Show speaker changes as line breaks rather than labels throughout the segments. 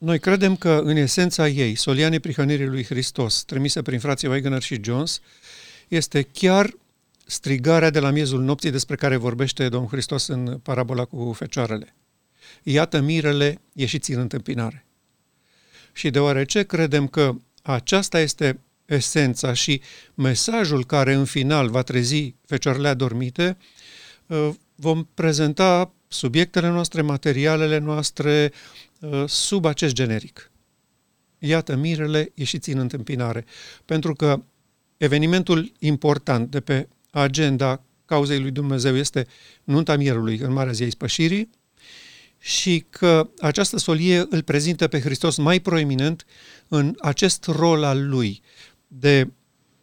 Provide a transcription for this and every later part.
noi credem că, în esența ei, solia neprihănirii lui Hristos, trimisă prin frații Wegener și Jones, este chiar strigarea de la miezul nopții despre care vorbește Domnul Hristos în parabola cu fecioarele. Iată mirele, ieșiți în întâmpinare. Și deoarece credem că aceasta este esența și mesajul care în final va trezi fecioarele adormite, uh, vom prezenta subiectele noastre, materialele noastre uh, sub acest generic. Iată mirele, ieșiți în întâmpinare. Pentru că evenimentul important de pe agenda cauzei lui Dumnezeu este nunta mierului în Marea Zi a Ispășirii și că această solie îl prezintă pe Hristos mai proeminent în acest rol al lui de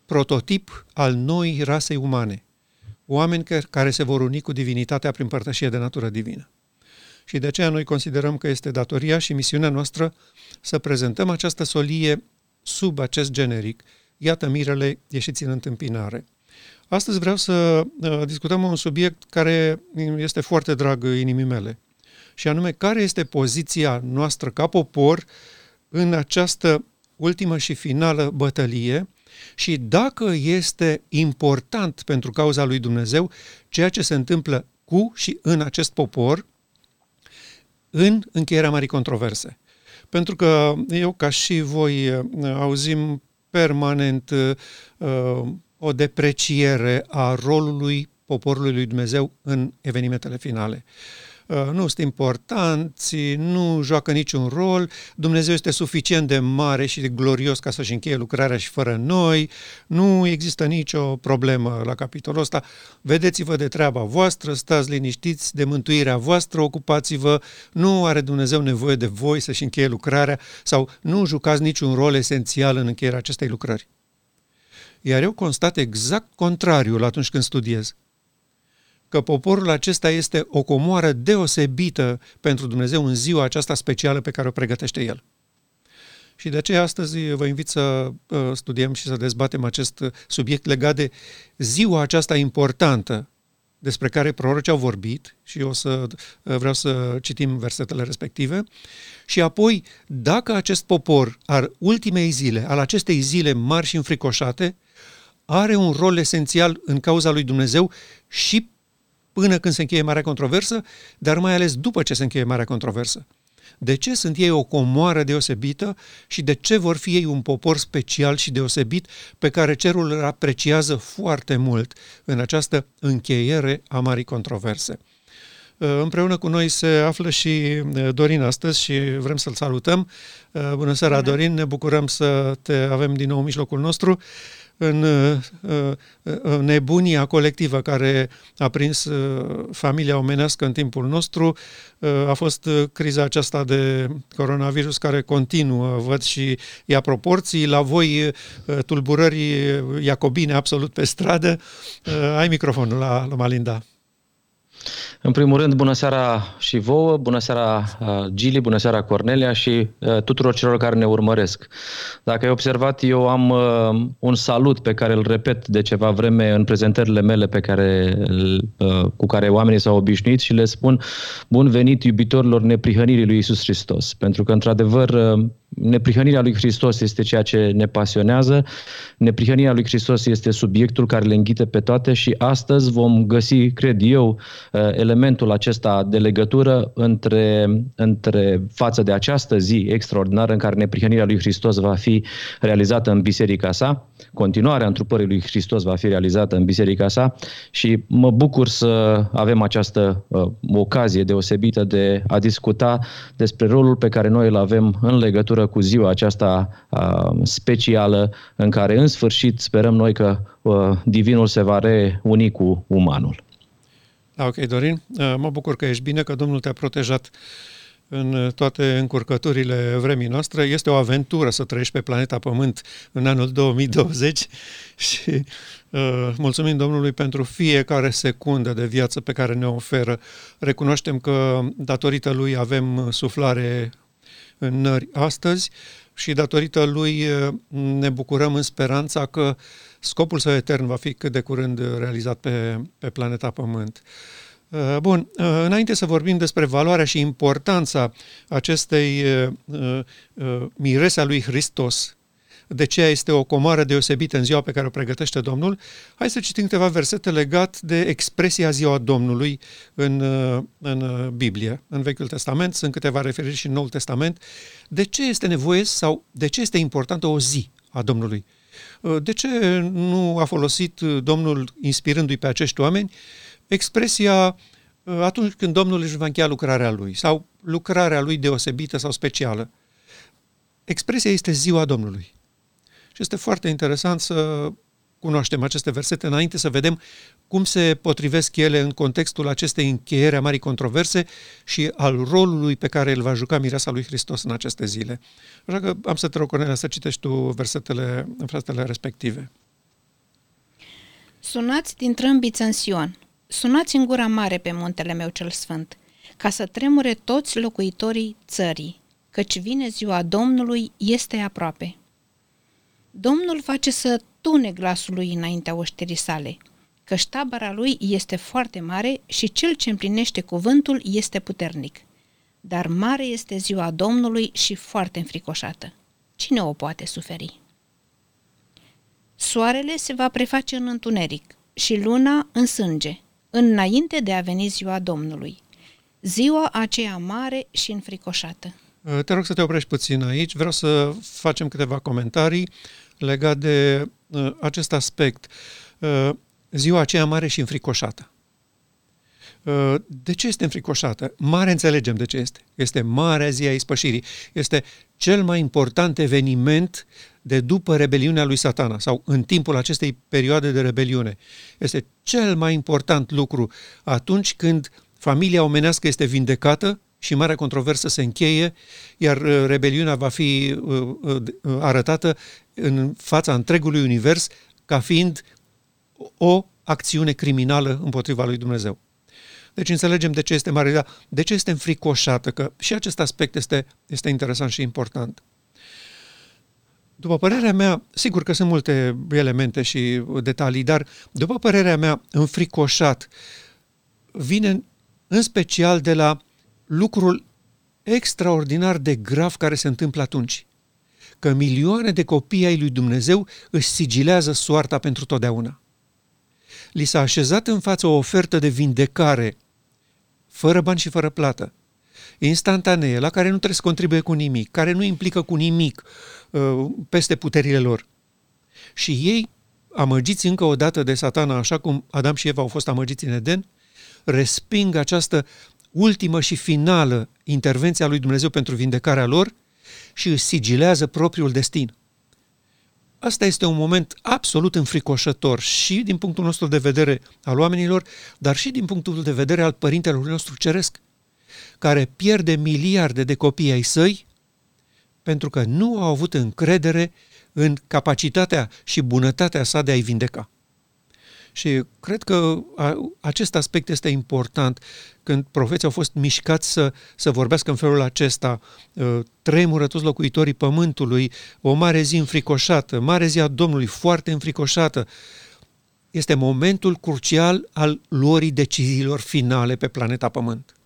prototip al noii rasei umane, oameni care se vor uni cu divinitatea prin părtășie de natură divină. Și de aceea noi considerăm că este datoria și misiunea noastră să prezentăm această solie sub acest generic. Iată mirele, ieșiți în întâmpinare. Astăzi vreau să uh, discutăm un subiect care este foarte drag inimii mele, și anume care este poziția noastră ca popor în această ultimă și finală bătălie și dacă este important pentru cauza lui Dumnezeu ceea ce se întâmplă cu și în acest popor în încheierea marii controverse. Pentru că eu, ca și voi, uh, auzim permanent uh, o depreciere a rolului poporului lui Dumnezeu în evenimentele finale. Uh, nu sunt importanți, nu joacă niciun rol, Dumnezeu este suficient de mare și de glorios ca să-și încheie lucrarea și fără noi, nu există nicio problemă la capitolul ăsta, vedeți-vă de treaba voastră, stați liniștiți de mântuirea voastră, ocupați-vă, nu are Dumnezeu nevoie de voi să-și încheie lucrarea sau nu jucați niciun rol esențial în încheierea acestei lucrări. Iar eu constat exact contrariul atunci când studiez. Că poporul acesta este o comoară deosebită pentru Dumnezeu în ziua aceasta specială pe care o pregătește El. Și de aceea astăzi vă invit să uh, studiem și să dezbatem acest subiect legat de ziua aceasta importantă despre care prorocii au vorbit și o să uh, vreau să citim versetele respective. Și apoi, dacă acest popor al ultimei zile, al acestei zile mari și înfricoșate, are un rol esențial în cauza lui Dumnezeu și până când se încheie marea controversă, dar mai ales după ce se încheie marea controversă. De ce sunt ei o comoară deosebită și de ce vor fi ei un popor special și deosebit pe care cerul îl apreciază foarte mult în această încheiere a marii controverse? Împreună cu noi se află și uh, Dorin astăzi și vrem să-l salutăm. Uh, bună seara, Bună. Dorin! Ne bucurăm să te avem din nou în mijlocul nostru în uh, nebunia colectivă care a prins uh, familia omenească în timpul nostru. Uh, a fost criza aceasta de coronavirus care continuă, văd și ia proporții. La voi tulburări iacobine absolut pe stradă. Ai microfonul la, la Malinda.
În primul rând, bună seara și vouă, bună seara uh, Gili, bună seara Cornelia și uh, tuturor celor care ne urmăresc. Dacă ai observat, eu am uh, un salut pe care îl repet de ceva vreme în prezentările mele pe care, cu care oamenii s-au obișnuit și le spun bun venit iubitorilor neprihănirii lui Isus Hristos. Pentru că, într-adevăr, Neprihănirea lui Hristos este ceea ce ne pasionează, neprihănirea lui Hristos este subiectul care le înghite pe toate și astăzi vom găsi, cred eu, uh, elementul acesta de legătură între, între față de această zi extraordinară în care neprihănirea lui Hristos va fi realizată în biserica sa, continuarea întrupării lui Hristos va fi realizată în biserica sa și mă bucur să avem această uh, ocazie deosebită de a discuta despre rolul pe care noi îl avem în legătură cu ziua aceasta uh, specială în care în sfârșit sperăm noi că uh, divinul se va reuni cu umanul.
Da, ok, Dorin. Uh, mă bucur că ești bine, că Domnul te-a protejat în toate încurcăturile vremii noastre. Este o aventură să trăiești pe planeta Pământ în anul 2020 și uh, mulțumim Domnului pentru fiecare secundă de viață pe care ne oferă. Recunoaștem că datorită lui avem suflare în nări astăzi și datorită lui ne bucurăm în speranța că scopul său etern va fi cât de curând realizat pe, pe planeta Pământ. Uh, bun, uh, înainte să vorbim despre valoarea și importanța acestei uh, mirese a lui Hristos, de ce este o comară deosebită în ziua pe care o pregătește Domnul, hai să citim câteva versete legat de expresia ziua Domnului în, în Biblie. În Vechiul Testament sunt câteva referiri și în Noul Testament. De ce este nevoie sau de ce este importantă o zi a Domnului? De ce nu a folosit Domnul, inspirându-i pe acești oameni, expresia atunci când Domnul își va încheia lucrarea lui sau lucrarea lui deosebită sau specială. Expresia este ziua Domnului. Și este foarte interesant să cunoaștem aceste versete înainte să vedem cum se potrivesc ele în contextul acestei încheiere a marii controverse și al rolului pe care îl va juca mireasa lui Hristos în aceste zile. Așa că am să te rog, Cornelia, să citești tu versetele, versetele respective.
Sunați din trâmbiță în Sion, sunați în gura mare pe muntele meu cel sfânt, ca să tremure toți locuitorii țării, căci vine ziua Domnului, este aproape. Domnul face să tune glasul lui înaintea oșterii sale, că ștabăra lui este foarte mare și cel ce împlinește cuvântul este puternic. Dar mare este ziua Domnului și foarte înfricoșată. Cine o poate suferi? Soarele se va preface în întuneric și luna în sânge, înainte de a veni ziua Domnului, ziua aceea mare și înfricoșată.
Te rog să te oprești puțin aici. Vreau să facem câteva comentarii legat de uh, acest aspect. Uh, ziua aceea mare și înfricoșată. Uh, de ce este înfricoșată? Mare înțelegem de ce este. Este Marea Zi a Ispășirii. Este cel mai important eveniment de după rebeliunea lui satana sau în timpul acestei perioade de rebeliune. Este cel mai important lucru atunci când familia omenească este vindecată și marea controversă se încheie, iar uh, rebeliunea va fi uh, uh, arătată în fața întregului univers ca fiind o acțiune criminală împotriva lui Dumnezeu. Deci înțelegem de ce este mare, de ce este înfricoșată, că și acest aspect este, este interesant și important. După părerea mea, sigur că sunt multe elemente și detalii, dar după părerea mea, înfricoșat vine în special de la lucrul extraordinar de grav care se întâmplă atunci. Că milioane de copii ai lui Dumnezeu își sigilează soarta pentru totdeauna. Li s-a așezat în față o ofertă de vindecare, fără bani și fără plată, instantanee, la care nu trebuie să contribuie cu nimic, care nu implică cu nimic uh, peste puterile lor. Și ei, amăgiți încă o dată de satana, așa cum Adam și Eva au fost amăgiți în Eden, resping această ultimă și finală intervenție a lui Dumnezeu pentru vindecarea lor și își sigilează propriul destin. Asta este un moment absolut înfricoșător și din punctul nostru de vedere al oamenilor, dar și din punctul de vedere al părintelor nostru ceresc, care pierde miliarde de copii ai săi pentru că nu au avut încredere în capacitatea și bunătatea sa de a-i vindeca. Și cred că acest aspect este important când profeții au fost mișcați să, să vorbească în felul acesta, ă, tremură toți locuitorii pământului, o mare zi înfricoșată, mare zi a Domnului, foarte înfricoșată. Este momentul crucial al luării deciziilor finale pe planeta Pământ.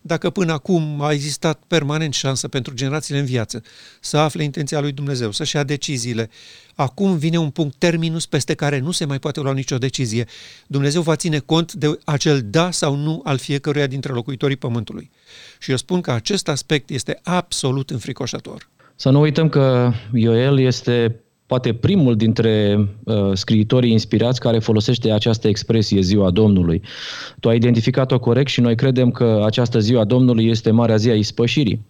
Dacă până acum a existat permanent șansă pentru generațiile în viață să afle intenția lui Dumnezeu, să-și ia deciziile, acum vine un punct terminus peste care nu se mai poate lua nicio decizie. Dumnezeu va ține cont de acel da sau nu al fiecăruia dintre locuitorii Pământului. Și eu spun că acest aspect este absolut înfricoșător.
Să nu uităm că Ioel este poate primul dintre uh, scriitorii inspirați care folosește această expresie ziua Domnului. Tu ai identificat-o corect și noi credem că această ziua Domnului este Marea Zi a Ispășirii.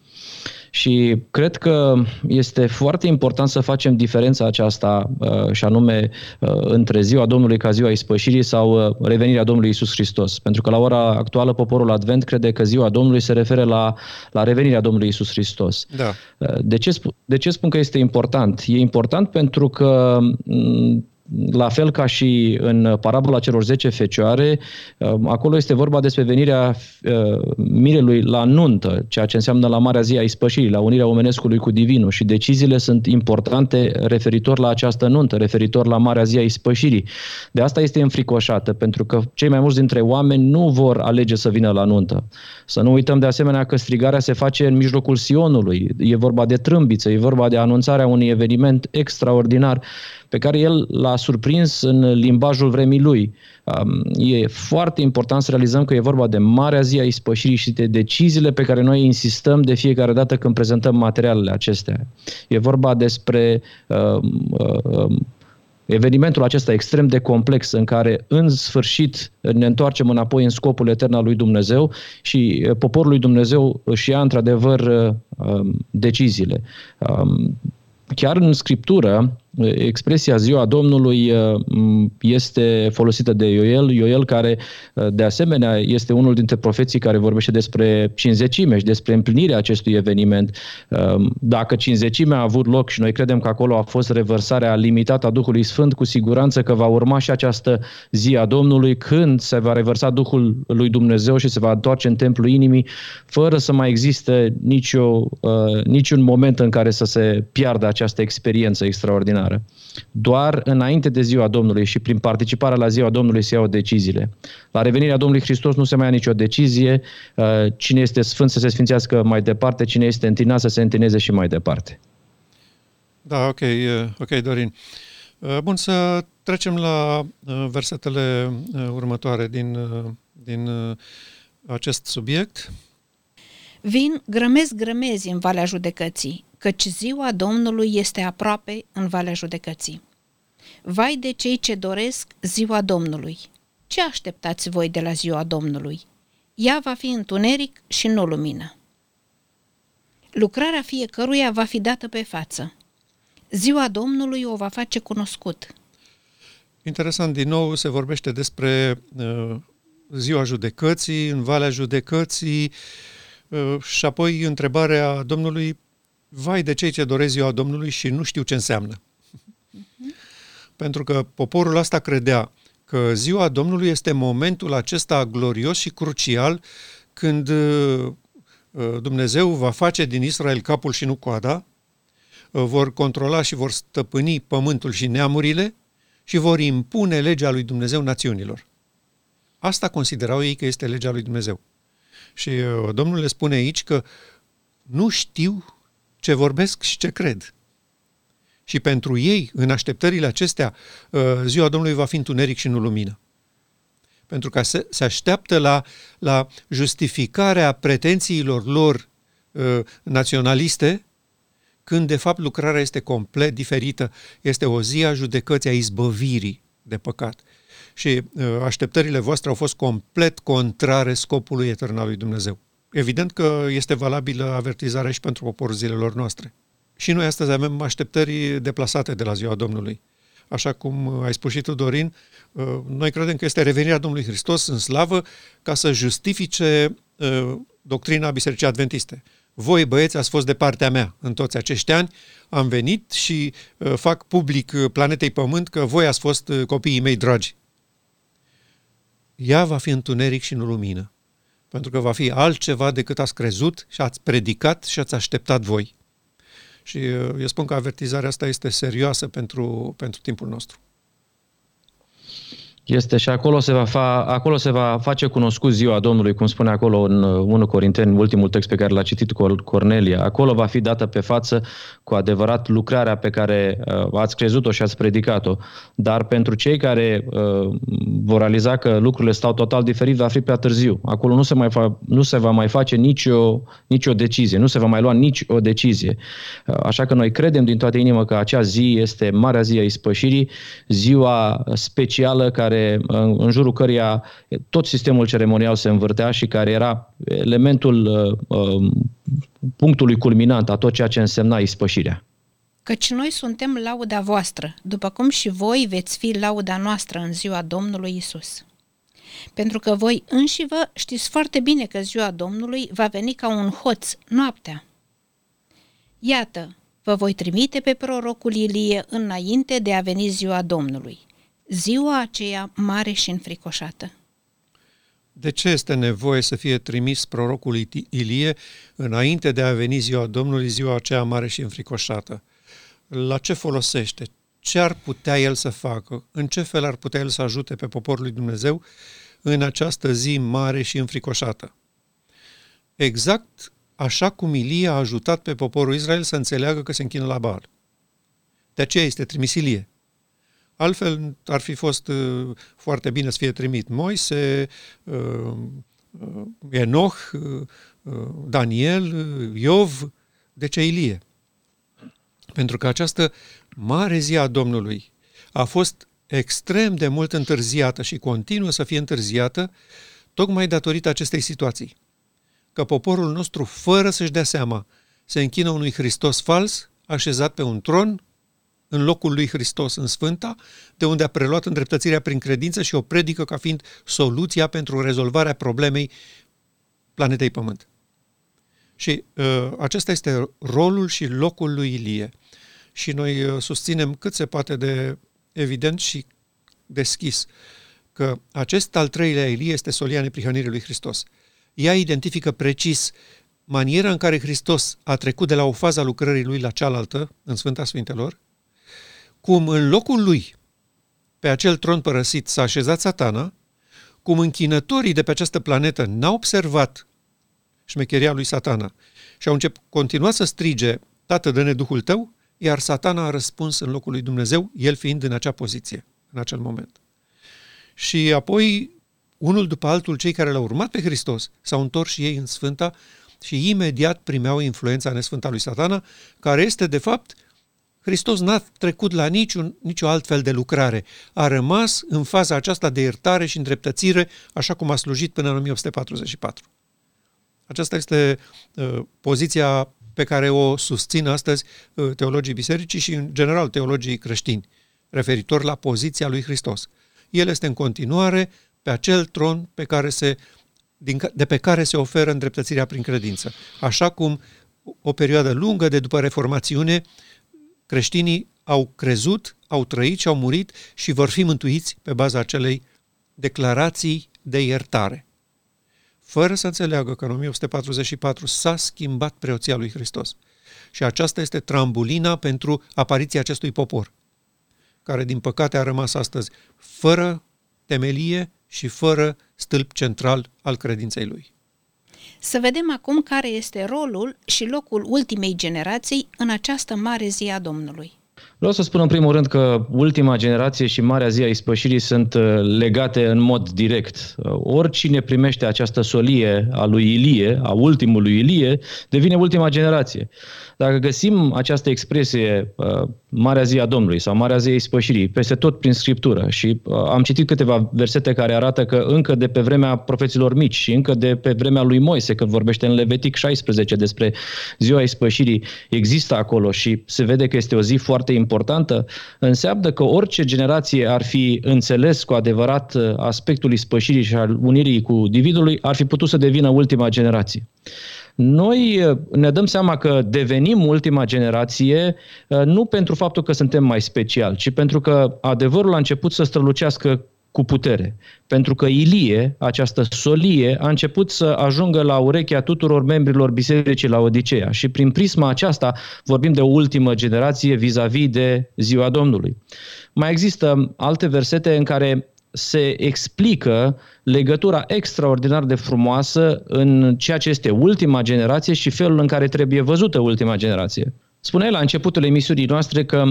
Și cred că este foarte important să facem diferența aceasta uh, și anume uh, între ziua Domnului ca ziua ispășirii sau uh, revenirea Domnului Isus Hristos. Pentru că la ora actuală poporul Advent crede că ziua Domnului se referă la, la revenirea Domnului Isus Hristos.
Da.
De, ce, de ce spun că este important? E important pentru că mm, la fel ca și în parabola celor 10 fecioare, acolo este vorba despre venirea mirelui la nuntă, ceea ce înseamnă la Marea Zi a Ispășirii, la unirea omenescului cu Divinul și deciziile sunt importante referitor la această nuntă, referitor la Marea Zi a Ispășirii. De asta este înfricoșată, pentru că cei mai mulți dintre oameni nu vor alege să vină la nuntă. Să nu uităm de asemenea că strigarea se face în mijlocul Sionului, e vorba de trâmbiță, e vorba de anunțarea unui eveniment extraordinar pe care el l-a surprins în limbajul vremii lui. Um, e foarte important să realizăm că e vorba de marea zi a ispășirii și de deciziile pe care noi insistăm de fiecare dată când prezentăm materialele acestea. E vorba despre uh, uh, evenimentul acesta extrem de complex în care în sfârșit ne întoarcem înapoi în scopul etern al lui Dumnezeu și uh, poporul lui Dumnezeu își ia într-adevăr uh, um, deciziile. Um, chiar în Scriptură, expresia ziua Domnului uh, este folosită de Ioel, Ioel care uh, de asemenea este unul dintre profeții care vorbește despre cinzecime și despre împlinirea acestui eveniment. Um, dacă cinzecimea a avut loc și noi credem că acolo a fost revărsarea limitată a Duhului Sfânt, cu siguranță că va urma și această zi a Domnului când se va revărsa Duhul lui Dumnezeu și se va întoarce în templul inimii, fără să mai existe nicio, uh, niciun moment în care să se piardă această experiență extraordinară extraordinară. Doar înainte de ziua Domnului și prin participarea la ziua Domnului se iau deciziile. La revenirea Domnului Hristos nu se mai ia nicio decizie. Uh, cine este sfânt să se sfințească mai departe, cine este întinat să se întineze și mai departe.
Da, ok, uh, ok, Dorin. Uh, bun, să trecem la versetele următoare din, din acest subiect.
Vin, grămezi grămezi în valea judecății, căci ziua Domnului este aproape în valea judecății. Vai de cei ce doresc ziua Domnului! Ce așteptați voi de la ziua Domnului? Ea va fi întuneric și nu lumină. Lucrarea fiecăruia va fi dată pe față. Ziua Domnului o va face cunoscut.
Interesant, din nou se vorbește despre uh, ziua judecății, în valea judecății uh, și apoi întrebarea Domnului vai de cei ce doresc ziua Domnului și nu știu ce înseamnă. Pentru că poporul ăsta credea că ziua Domnului este momentul acesta glorios și crucial când uh, uh, Dumnezeu va face din Israel capul și nu coada, uh, vor controla și vor stăpâni pământul și neamurile și vor impune legea lui Dumnezeu națiunilor. Asta considerau ei că este legea lui Dumnezeu. Și Domnul le spune aici că nu știu ce vorbesc și ce cred. Și pentru ei, în așteptările acestea, uh, ziua Domnului va fi întuneric și nu lumină. Pentru că se, se așteaptă la, la justificarea pretențiilor lor uh, naționaliste, când de fapt lucrarea este complet diferită. Este o zi a judecății, a izbăvirii de păcat. Și uh, așteptările voastre au fost complet contrare scopului etern al lui Dumnezeu. Evident că este valabilă avertizarea și pentru poporul zilelor noastre. Și noi astăzi avem așteptări deplasate de la ziua Domnului. Așa cum ai spus și tu, Dorin, uh, noi credem că este revenirea Domnului Hristos în slavă ca să justifice uh, doctrina Bisericii Adventiste. Voi, băieți, ați fost de partea mea în toți acești ani, am venit și uh, fac public planetei Pământ că voi ați fost copiii mei dragi. Ea va fi întuneric și nu lumină pentru că va fi altceva decât ați crezut și ați predicat și ați așteptat voi. Și uh, eu spun că avertizarea asta este serioasă pentru, pentru timpul nostru.
Este și acolo se, va fa, acolo se va face cunoscut ziua Domnului, cum spune acolo în 1 uh, Corinteni, ultimul text pe care l-a citit Cornelia. Acolo va fi dată pe față cu adevărat lucrarea pe care uh, ați crezut-o și ați predicat-o. Dar pentru cei care uh, vor realiza că lucrurile stau total diferit, va fi prea târziu. Acolo nu se, mai fa, nu se va mai face nicio, nicio decizie, nu se va mai lua nici o decizie. Uh, așa că noi credem din toată inima că acea zi este Marea Zi a Ispășirii, ziua specială care în, în jurul căreia tot sistemul ceremonial se învârtea și care era elementul uh, um, punctului culminant a tot ceea ce însemna ispășirea.
Căci noi suntem lauda voastră, după cum și voi veți fi lauda noastră în ziua Domnului Isus. Pentru că voi înși vă știți foarte bine că ziua Domnului va veni ca un hoț noaptea. Iată, vă Vă voi trimite pe prorocul Ilie înainte de a veni ziua Domnului, ziua aceea mare și înfricoșată.
De ce este nevoie să fie trimis prorocul Ilie înainte de a veni ziua Domnului, ziua aceea mare și înfricoșată? La ce folosește? Ce ar putea el să facă? În ce fel ar putea el să ajute pe poporul lui Dumnezeu în această zi mare și înfricoșată? Exact așa cum Ilie a ajutat pe poporul Israel să înțeleagă că se închină la Baal. De aceea este trimis Ilie. Altfel ar fi fost uh, foarte bine să fie trimit Moise, uh, uh, Enoch, Daniel, Iov, de ce Ilie? Pentru că această mare zi a Domnului a fost extrem de mult întârziată și continuă să fie întârziată tocmai datorită acestei situații. Că poporul nostru, fără să-și dea seama, se închină unui Hristos fals, așezat pe un tron, în locul lui Hristos în Sfânta, de unde a preluat îndreptățirea prin credință și o predică ca fiind soluția pentru rezolvarea problemei planetei Pământ. Și uh, acesta este rolul și locul lui Ilie. Și noi uh, susținem cât se poate de evident și deschis că acest al treilea Ilie este solia neprihănirii lui Hristos. Ea identifică precis maniera în care Hristos a trecut de la o fază a lucrării lui la cealaltă, în Sfânta Sfintelor, cum în locul lui, pe acel tron părăsit, s-a așezat satana, cum închinătorii de pe această planetă n-au observat șmecheria lui satana și au început continuat să strige, Tată, dă-ne Duhul tău, iar satana a răspuns în locul lui Dumnezeu, el fiind în acea poziție, în acel moment. Și apoi, unul după altul, cei care l-au urmat pe Hristos s-au întors și ei în Sfânta și imediat primeau influența nesfânta lui satana, care este, de fapt, Hristos n-a trecut la niciun, nicio altfel de lucrare. A rămas în faza aceasta de iertare și îndreptățire, așa cum a slujit până în 1844. Aceasta este uh, poziția pe care o susțin astăzi uh, teologii bisericii și, în general, teologii creștini, referitor la poziția lui Hristos. El este în continuare pe acel tron pe care se, din, de pe care se oferă îndreptățirea prin credință. Așa cum o perioadă lungă de după Reformațiune creștinii au crezut, au trăit și au murit și vor fi mântuiți pe baza acelei declarații de iertare. Fără să înțeleagă că în 1844 s-a schimbat preoția lui Hristos. Și aceasta este trambulina pentru apariția acestui popor, care din păcate a rămas astăzi fără temelie și fără stâlp central al credinței lui.
Să vedem acum care este rolul și locul ultimei generații în această mare zi a Domnului.
Vreau să spun în primul rând că ultima generație și Marea Zi a Ispășirii sunt uh, legate în mod direct. Uh, oricine primește această solie a lui Ilie, a ultimului Ilie, devine ultima generație. Dacă găsim această expresie, uh, Marea Zi a Domnului sau Marea Zi a Ispășirii, peste tot prin Scriptură și am citit câteva versete care arată că încă de pe vremea profeților mici și încă de pe vremea lui Moise, când vorbește în Levitic 16 despre ziua Ispășirii, există acolo și se vede că este o zi foarte importantă, înseamnă că orice generație ar fi înțeles cu adevărat uh, aspectul ispășirii și al unirii cu dividului, ar fi putut să devină ultima generație. Noi uh, ne dăm seama că devenim ultima generație uh, nu pentru faptul că suntem mai special, ci pentru că adevărul a început să strălucească cu putere. Pentru că Ilie, această solie, a început să ajungă la urechea tuturor membrilor bisericii la Odiseea și prin prisma aceasta vorbim de o ultimă generație vis-a-vis de ziua Domnului. Mai există alte versete în care se explică legătura extraordinar de frumoasă în ceea ce este ultima generație și felul în care trebuie văzută ultima generație. Spuneai la începutul emisiunii noastre că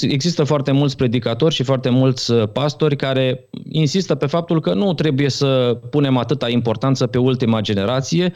există foarte mulți predicatori și foarte mulți uh, pastori care insistă pe faptul că nu trebuie să punem atâta importanță pe ultima generație,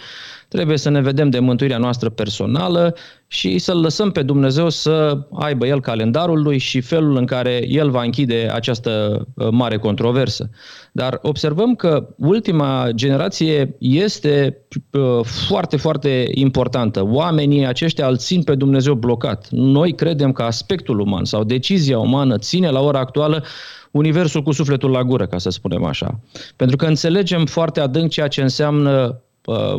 trebuie să ne vedem de mântuirea noastră personală și să-L lăsăm pe Dumnezeu să aibă El calendarul lui și felul în care El va închide această uh, mare controversă. Dar observăm că ultima generație este uh, foarte, foarte importantă. Oamenii aceștia îl țin pe Dumnezeu blocat. Noi credem că aspectul uman sau decizia umană ține la ora actuală universul cu sufletul la gură, ca să spunem așa. Pentru că înțelegem foarte adânc ceea ce înseamnă uh,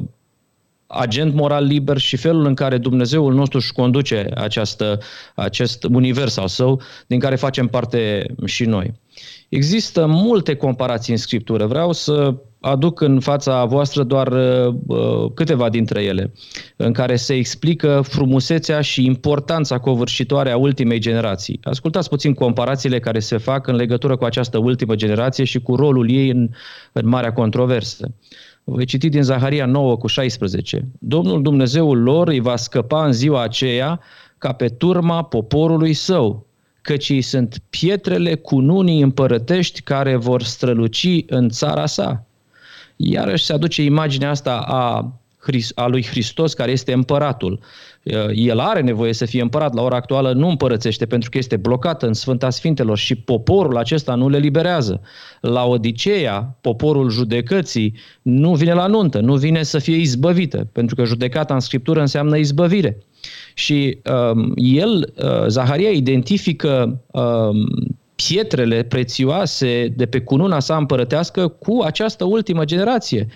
agent moral liber și felul în care Dumnezeul nostru își conduce această, acest univers al său, din care facem parte și noi. Există multe comparații în Scriptură. Vreau să aduc în fața voastră doar uh, câteva dintre ele, în care se explică frumusețea și importanța covârșitoare a ultimei generații. Ascultați puțin comparațiile care se fac în legătură cu această ultimă generație și cu rolul ei în, în marea controversă. Voi citi din Zaharia 9 cu 16. Domnul Dumnezeul lor îi va scăpa în ziua aceea ca pe turma poporului său, căci ei sunt pietrele cununii împărătești care vor străluci în țara sa. Iarăși se aduce imaginea asta a, a lui Hristos care este împăratul. El are nevoie să fie împărat, la ora actuală nu împărățește pentru că este blocat în Sfânta Sfintelor și poporul acesta nu le liberează. La Odiceea, poporul judecății nu vine la nuntă, nu vine să fie izbăvită, pentru că judecata în Scriptură înseamnă izbăvire. Și um, el, uh, Zaharia, identifică um, pietrele prețioase de pe cununa sa împărătească cu această ultimă generație,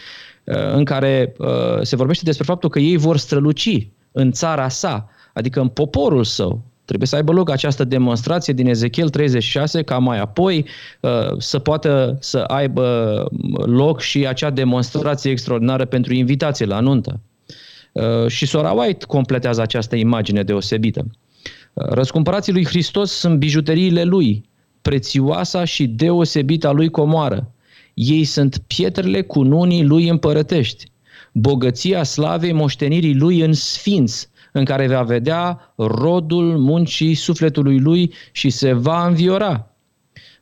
uh, în care uh, se vorbește despre faptul că ei vor străluci în țara sa, adică în poporul său. Trebuie să aibă loc această demonstrație din Ezechiel 36 ca mai apoi uh, să poată să aibă loc și acea demonstrație extraordinară pentru invitație la nuntă. Și Sora White completează această imagine deosebită. Răscumpărații lui Hristos sunt bijuteriile lui, prețioasa și deosebită a lui comoară. Ei sunt pietrele cu nunii lui împărătești, bogăția slavei moștenirii lui în sfinț, în care va vedea rodul muncii sufletului lui și se va înviora.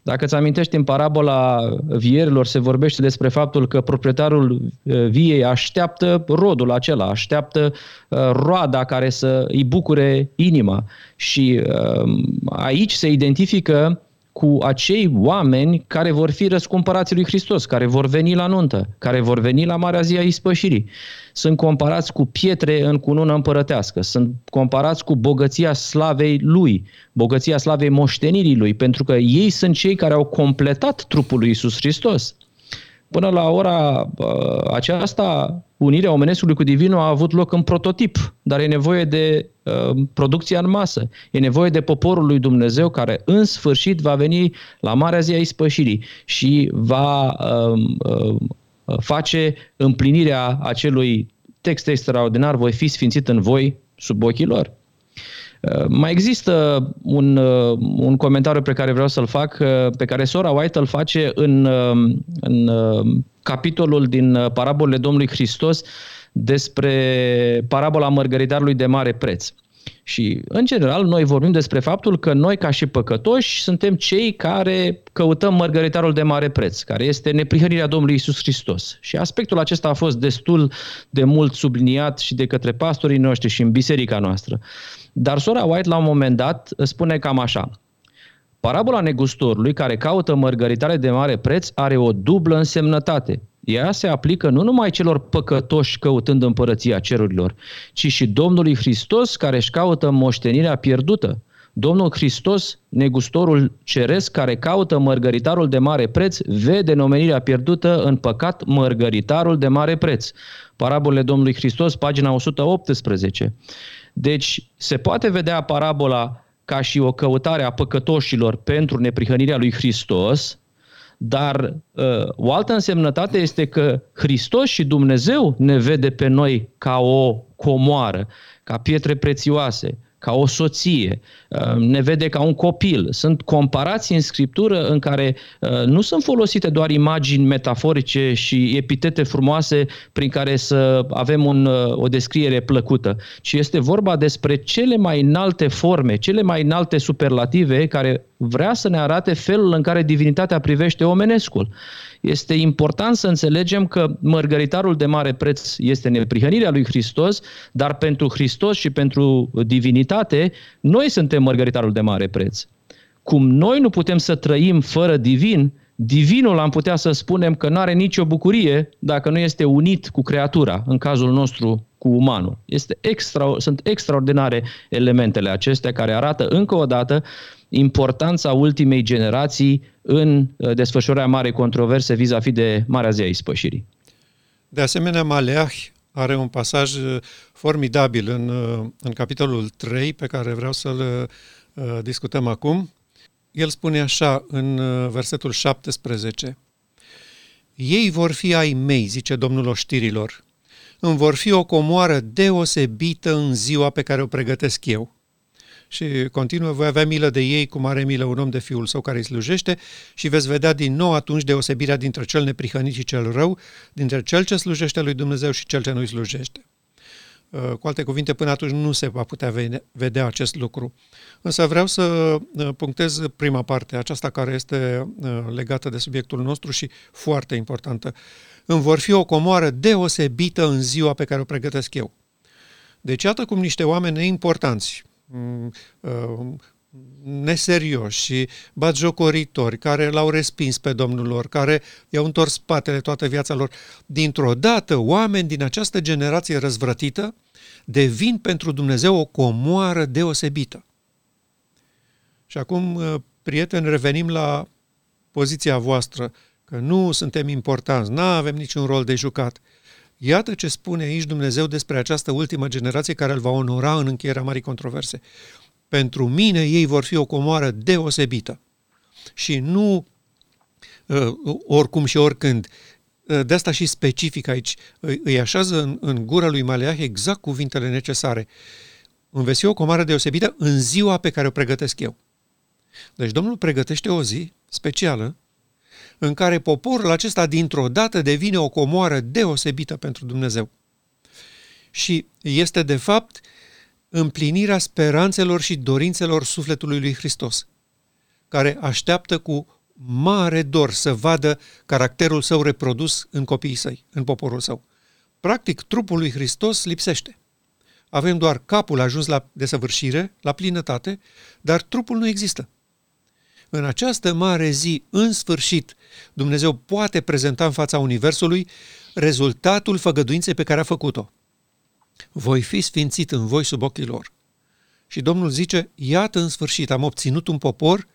Dacă îți amintești, în parabola vierilor se vorbește despre faptul că proprietarul uh, viei așteaptă rodul acela, așteaptă uh, roada care să îi bucure inima. Și uh, aici se identifică cu acei oameni care vor fi răscumpărați lui Hristos, care vor veni la nuntă, care vor veni la Marea Zi a Ispășirii. Sunt comparați cu pietre în cunună împărătească, sunt comparați cu bogăția slavei lui, bogăția slavei moștenirii lui, pentru că ei sunt cei care au completat trupul lui Isus Hristos. Până la ora uh, aceasta, unirea omenescului cu divinul a avut loc în prototip, dar e nevoie de uh, producția în masă. E nevoie de poporul lui Dumnezeu care în sfârșit va veni la Marea Zi a Ispășirii și va uh, uh, face împlinirea acelui text extraordinar, voi fi sfințit în voi sub ochii lor. Uh, mai există un, uh, un comentariu pe care vreau să-l fac, uh, pe care sora White îl face în, în capitolul din parabolele Domnului Hristos despre parabola mărgăritarului de mare preț. Și, în general, noi vorbim despre faptul că noi, ca și păcătoși, suntem cei care căutăm mărgăritarul de mare preț, care este neprihănirea Domnului Isus Hristos. Și aspectul acesta a fost destul de mult subliniat și de către pastorii noștri și în biserica noastră. Dar sora White, la un moment dat, spune cam așa. Parabola negustorului care caută mărgăritare de mare preț are o dublă însemnătate – ea se aplică nu numai celor păcătoși căutând împărăția cerurilor, ci și Domnului Hristos care își caută moștenirea pierdută. Domnul Hristos, negustorul ceresc care caută mărgăritarul de mare preț, vede nomenirea pierdută în păcat mărgăritarul de mare preț. Parabolele Domnului Hristos, pagina 118. Deci se poate vedea parabola ca și o căutare a păcătoșilor pentru neprihănirea lui Hristos, dar uh, o altă însemnătate este că Hristos și Dumnezeu ne vede pe noi ca o comoară, ca pietre prețioase, ca o soție, uh, ne vede ca un copil. Sunt comparații în scriptură în care uh, nu sunt folosite doar imagini metaforice și epitete frumoase prin care să avem un, uh, o descriere plăcută, ci este vorba despre cele mai înalte forme, cele mai înalte superlative care vrea să ne arate felul în care divinitatea privește omenescul. Este important să înțelegem că mărgăritarul de mare preț este neprihănirea lui Hristos, dar pentru Hristos și pentru divinitate, noi suntem mărgăritarul de mare preț. Cum noi nu putem să trăim fără divin, divinul am putea să spunem că nu are nicio bucurie dacă nu este unit cu creatura, în cazul nostru cu umanul. Este extra, sunt extraordinare elementele acestea care arată încă o dată importanța ultimei generații în uh, desfășurarea mare controverse vis-a-vis de Marea Zi a Ispășirii.
De asemenea, Maleah are un pasaj uh, formidabil în, uh, în capitolul 3 pe care vreau să-l uh, discutăm acum. El spune așa în versetul 17. Ei vor fi ai mei, zice Domnul oștirilor. Îmi vor fi o comoară deosebită în ziua pe care o pregătesc eu și continuă, voi avea milă de ei cum are milă un om de fiul său care îi slujește și veți vedea din nou atunci deosebirea dintre cel neprihănit și cel rău, dintre cel ce slujește lui Dumnezeu și cel ce nu îi slujește. Uh, cu alte cuvinte, până atunci nu se va putea vedea acest lucru. Însă vreau să uh, punctez prima parte, aceasta care este uh, legată de subiectul nostru și foarte importantă. Îmi vor fi o comoară deosebită în ziua pe care o pregătesc eu. Deci iată cum niște oameni neimportanți, Mm, uh, neserioși și batjocoritori, care l-au respins pe Domnul lor, care i-au întors spatele toată viața lor. Dintr-o dată, oameni din această generație răzvrătită devin pentru Dumnezeu o comoară deosebită. Și acum, uh, prieteni, revenim la poziția voastră, că nu suntem importanți, nu avem niciun rol de jucat. Iată ce spune aici Dumnezeu despre această ultimă generație care îl va onora în încheierea marii controverse. Pentru mine ei vor fi o comoară deosebită. Și nu uh, oricum și oricând. Uh, de asta și specific aici. Îi așează în, în gura lui Maleah exact cuvintele necesare. Îmi vei o comoară deosebită în ziua pe care o pregătesc eu. Deci Domnul pregătește o zi specială în care poporul acesta dintr-o dată devine o comoară deosebită pentru Dumnezeu. Și este de fapt împlinirea speranțelor și dorințelor sufletului lui Hristos, care așteaptă cu mare dor să vadă caracterul său reprodus în copiii săi, în poporul său. Practic, trupul lui Hristos lipsește. Avem doar capul ajuns la desăvârșire, la plinătate, dar trupul nu există. În această mare zi, în sfârșit, Dumnezeu poate prezenta în fața Universului rezultatul făgăduinței pe care a făcut-o. Voi fi sfințit în voi sub ochii lor. Și Domnul zice, iată în sfârșit, am obținut un popor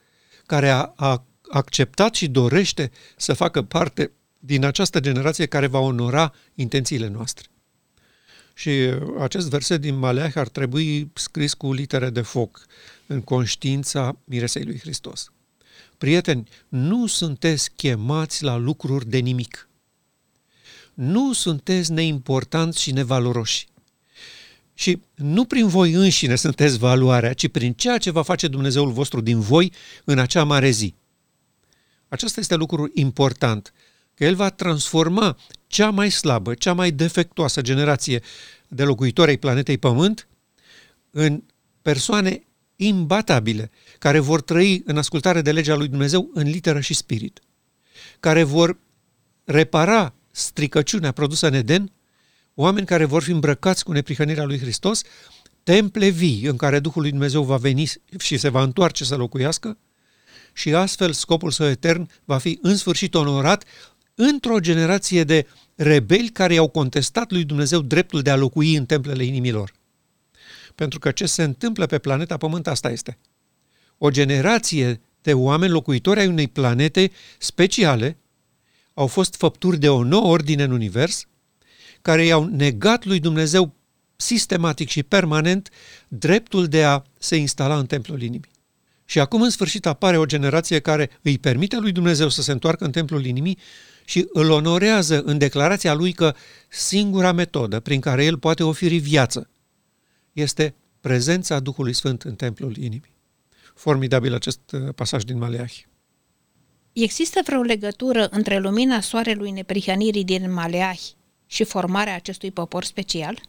care a, a acceptat și dorește să facă parte din această generație care va onora intențiile noastre. Și acest verset din Maleah ar trebui scris cu litere de foc în conștiința miresei lui Hristos. Prieteni, nu sunteți chemați la lucruri de nimic. Nu sunteți neimportanți și nevaloroși. Și nu prin voi înșine sunteți valoarea, ci prin ceea ce va face Dumnezeul vostru din voi în acea mare zi. Acesta este lucrul important, că El va transforma cea mai slabă, cea mai defectuoasă generație de locuitori ai planetei Pământ în persoane imbatabile, care vor trăi în ascultare de legea lui Dumnezeu în literă și spirit, care vor repara stricăciunea produsă în Eden, oameni care vor fi îmbrăcați cu neprihănirea lui Hristos, temple vii în care Duhul lui Dumnezeu va veni și se va întoarce să locuiască și astfel scopul său etern va fi în sfârșit onorat într-o generație de rebeli care i-au contestat lui Dumnezeu dreptul de a locui în templele inimilor. Pentru că ce se întâmplă pe planeta Pământ asta este. O generație de oameni locuitori ai unei planete speciale au fost făpturi de o nouă ordine în univers, care i-au negat lui Dumnezeu sistematic și permanent dreptul de a se instala în templul inimii. Și acum în sfârșit apare o generație care îi permite lui Dumnezeu să se întoarcă în templul inimii și îl onorează în declarația lui că singura metodă prin care el poate oferi viață este prezența Duhului Sfânt în templul inimii. Formidabil acest uh, pasaj din Maleahi.
Există vreo legătură între lumina soarelui neprihănirii din Maleahi și formarea acestui popor special?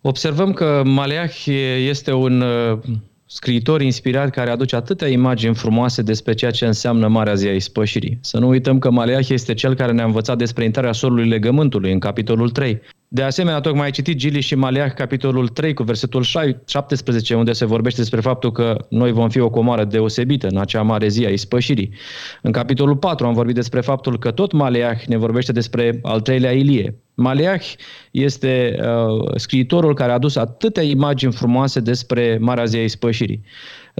Observăm că Maleahi este un uh, scriitor inspirat care aduce atâtea imagini frumoase despre ceea ce înseamnă Marea Zi a Ispășirii. Să nu uităm că Maleah este cel care ne-a învățat despre intrarea solului legământului în capitolul 3. De asemenea, tocmai ai citit Gili și Maleah, capitolul 3, cu versetul 17, unde se vorbește despre faptul că noi vom fi o comoară deosebită în acea mare zi a ispășirii. În capitolul 4 am vorbit despre faptul că tot Maleah ne vorbește despre al treilea Ilie, Maleah este uh, scriitorul care a adus atâtea imagini frumoase despre Marea Zi a Ispășirii.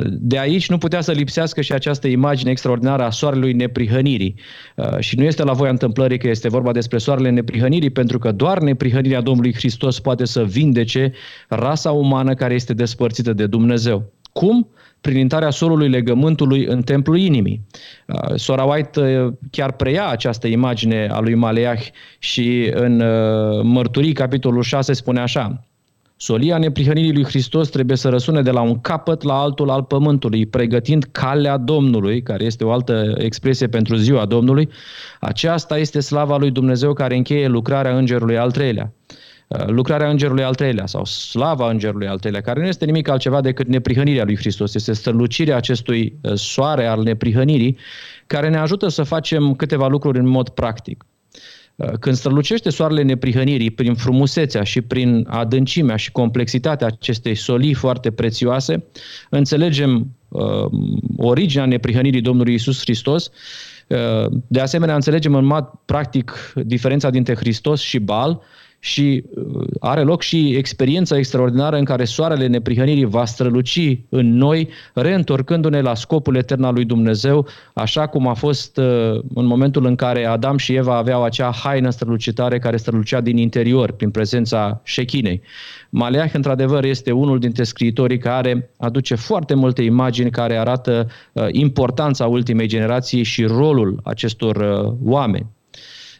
De aici nu putea să lipsească și această imagine extraordinară a soarelui neprihănirii. Uh, și nu este la voia întâmplării că este vorba despre soarele neprihănirii, pentru că doar neprihănirea Domnului Hristos poate să vindece rasa umană care este despărțită de Dumnezeu. Cum? prin intrarea solului legământului în templul inimii. Uh, Sora White uh, chiar preia această imagine a lui Maleah și în uh, Mărturii, capitolul 6, spune așa, Solia neprihănirii lui Hristos trebuie să răsune de la un capăt la altul al pământului, pregătind calea Domnului, care este o altă expresie pentru ziua Domnului. Aceasta este slava lui Dumnezeu care încheie lucrarea îngerului al treilea. Uh, lucrarea îngerului al treilea sau slava îngerului al treilea, care nu este nimic altceva decât neprihănirea lui Hristos, este strălucirea acestui uh, soare al neprihănirii, care ne ajută să facem câteva lucruri în mod practic. Uh, când strălucește soarele neprihănirii prin frumusețea și prin adâncimea și complexitatea acestei solii foarte prețioase, înțelegem uh, originea neprihănirii Domnului Isus Hristos. Uh, de asemenea, înțelegem în mod practic diferența dintre Hristos și Bal și uh, are loc și experiența extraordinară în care soarele neprihănirii va străluci în noi, reîntorcându-ne la scopul etern al lui Dumnezeu, așa cum a fost uh, în momentul în care Adam și Eva aveau acea haină strălucitare care strălucea din interior, prin prezența șechinei. Maleah, într-adevăr, este unul dintre scriitorii care aduce foarte multe imagini care arată uh, importanța ultimei generații și rolul acestor oameni.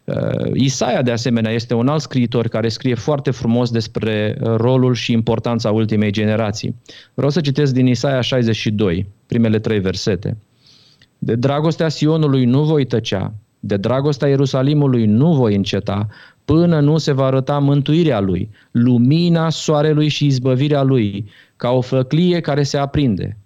Uh, Isaia, de asemenea, este un alt scriitor care scrie foarte frumos despre uh, rolul și importanța ultimei generații. Vreau să citesc din Isaia 62, primele trei versete. De dragostea Sionului nu voi tăcea, de dragostea Ierusalimului nu voi înceta, până nu se va arăta mântuirea lui, lumina soarelui și izbăvirea lui, ca o făclie care se aprinde.